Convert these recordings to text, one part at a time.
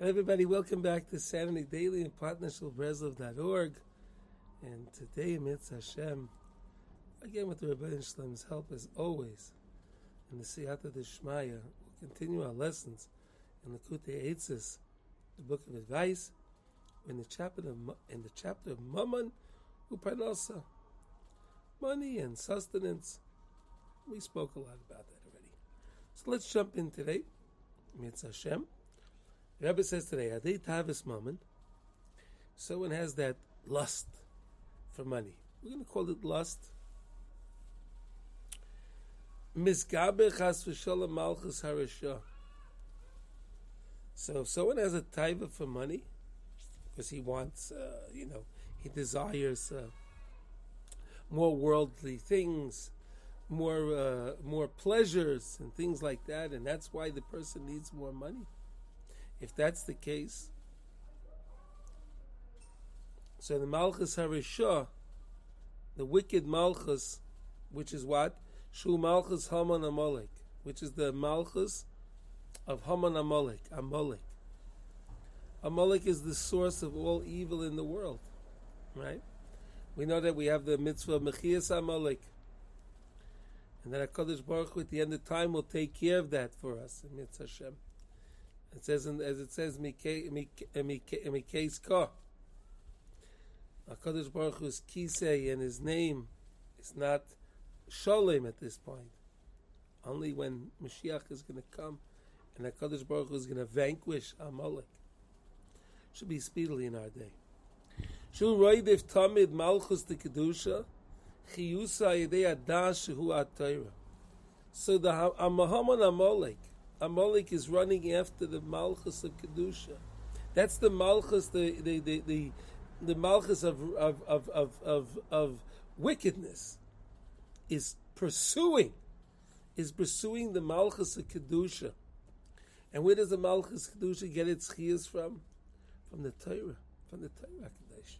Everybody, welcome back to Saturday Daily in partnership with Breslov.org. And today, Mitzvah Hashem, again with the Rebbeinu Shlem's help as always, in the Siyata Deshmaya, we'll continue our lessons in Likutey Eitzos, the book of advice, in the chapter of, in the chapter of Mammon Uparnasa, money and sustenance. We spoke a lot about that already. So let's jump in today, Mitzvah Hashem. The Rebbe says today, Adei Tavis Mammon, someone has that lust for money. We're going to call it lust. Misgabe chas v'shalom malchus. So if someone has a taiva for money, because he wants, uh, you know, he desires uh, more worldly things, more uh, more pleasures and things like that, and that's why the person needs more money. If that's the case, so the Malchus Harishah, the wicked Malchus, which is what? Shu Malchus Haman Amalek, which is the Malchus of Haman Amalek, Amalek. Amalek is the source of all evil in the world, right? We know that we have the mitzvah of Mechias Amalek. And that HaKadosh Baruch Hu at the end of time will take care of that for us, in Mitzvah Hashem. It says, in, as it says, Mikeis Ka. HaKadosh Baruch Hu's Kisei and his name is not Sholem at this point. Only when Mashiach is going to come and HaKadosh Baruch Hu is going to vanquish Amalek. Should be speedily in our day. Shul roidev tamid malchus de kedusha, chiyusa yedei adash atayra. So the Amahaman Amalek, Amalek is running after the malchus of kedusha. That's the malchus, the the the the, the malchus of of, of of of of wickedness is pursuing, is pursuing the malchus of kedusha. And where does the malchus kedusha get its chiyas from? From the Torah, from the Torah Kedusha.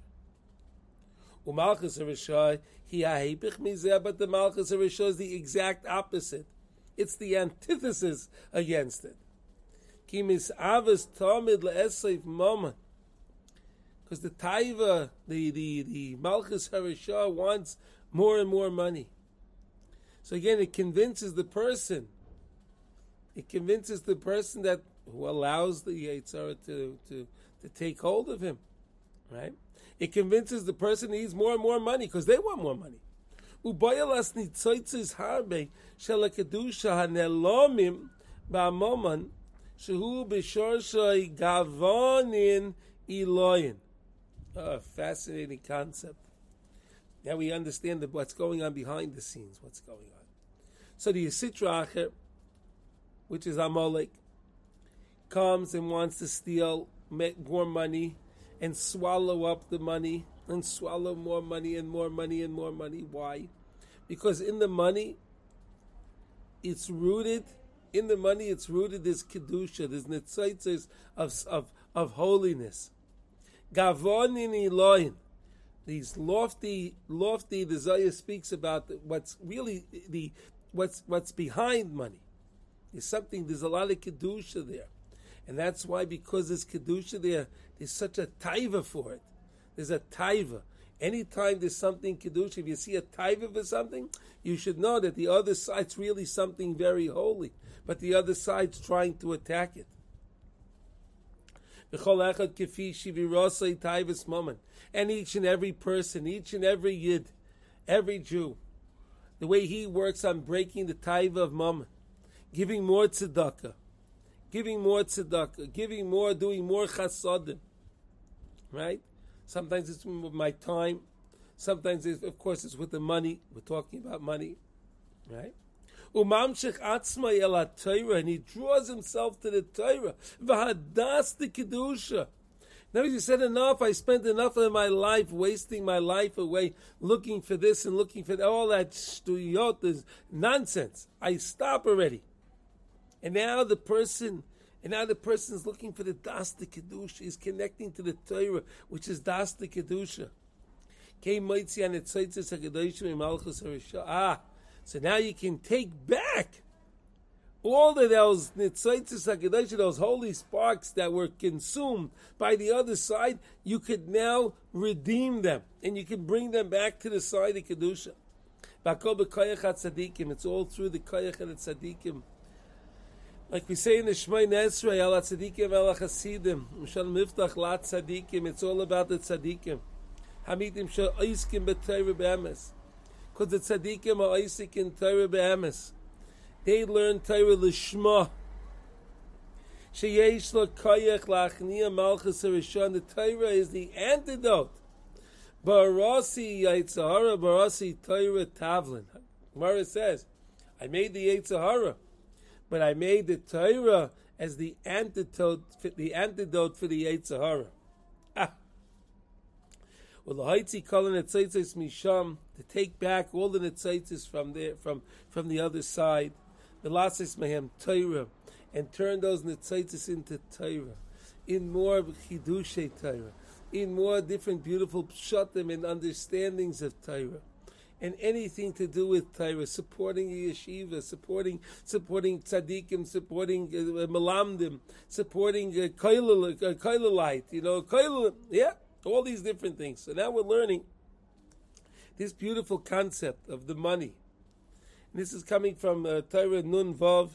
Umalchus Rishai, he ahepich mizeh, but the Malchus Rishai is the exact opposite. It's the antithesis against it. Kimis tamid moment. Because the taiva, the, the, the Malchus Harishah wants more and more money. So again, it convinces the person. It convinces the person that who allows the Yetzer Hara to, to, to take hold of him. Right? It convinces the person needs more and more money because they want more money. Ubayalas nitzoitzis harbe shelakadusha hanelomim ba'amoman shehu b'shorshay gavonin iloyin. A fascinating concept. Now we understand what's going on behind the scenes, what's going on. So the Yisitra Acher, which is Amalek, comes and wants to steal more money and swallow up the money and swallow more money and more money and more money. Why? Because in the money, it's rooted. In the money, it's rooted. There's kedusha. There's nitzaitzes of of of holiness. Gavonin Elohim. These lofty, lofty. Zayah speaks about what's really the what's what's behind money. There's something. There's a lot of kedusha there. And that's why, because there's Kedusha there, there's such a taiva for it. There's a taiva. Anytime there's something Kedusha, if you see a taiva for something, you should know that the other side's really something very holy. But the other side's trying to attack it. And each and every person, each and every yid, every Jew, the way he works on breaking the taiva of mammon, giving more tzedakah, giving more tzedakah, giving more, doing more chasadim. Right? Sometimes it's with my time. Sometimes, of course, it's with the money. We're talking about money. Right? Umamshich atzma el Torah, and he draws himself to the Torah. V'hadas the kedusha. Now he said enough. I spent enough of my life wasting my life away looking for this and looking for that. all that stuyot is nonsense. I stop already. And now the person, and now the person is looking for the das the kedusha, is connecting to the Torah, which is das the kedusha. Ah, so now you can take back all of those nitzaitis those holy sparks that were consumed by the other side, you could now redeem them and you can bring them back to the side of kedusha. It's all through the koyach and the tzaddikim. Like we say in the Shemoneh Esrei, ala tzaddikim ala chasidim, mishal miftach la tzaddikim, it's all about the tzaddikim. Hamidim shal oiskim b'tayra be'emes. Because the tzaddikim are oisik in Torah be'emes. They learn Torah lishma. Sheyesh lo koyach lachniya malchus harishon. The Torah is the antidote. Barasi Yetzer Hara, Barasi Torah Tavlin. Mara says, I made the Yetzer Hara, but I made the Torah as the antidote, the antidote for the Yetzer Hara. Ah. Well, the Haitzi calling it Misham to take back all the Netzaitis from there, from from the other side the Lasis Mehem Torah, and turn those Nitzaitis into Torah, in more Chidushay Torah, in more different beautiful pshatim and understandings of Torah. And anything to do with Torah, supporting the yeshiva, supporting supporting tzaddikim, supporting uh, malamdim, supporting uh, koilalite, uh, you know, koilal, yeah, all these different things. So now we're learning this beautiful concept of the money this is coming from uh, Torah Nun Vav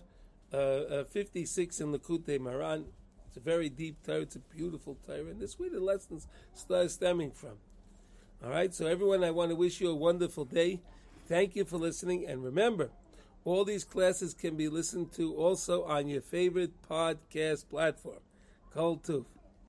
uh, uh, 56 in Likutei Moharan. It's a very deep Torah. It's a beautiful Torah. And this is where the lessons start stemming from. All right, so everyone, I want to wish you a wonderful day. Thank you for listening. And remember, all these classes can be listened to also on your favorite podcast platform. Kol Tuv.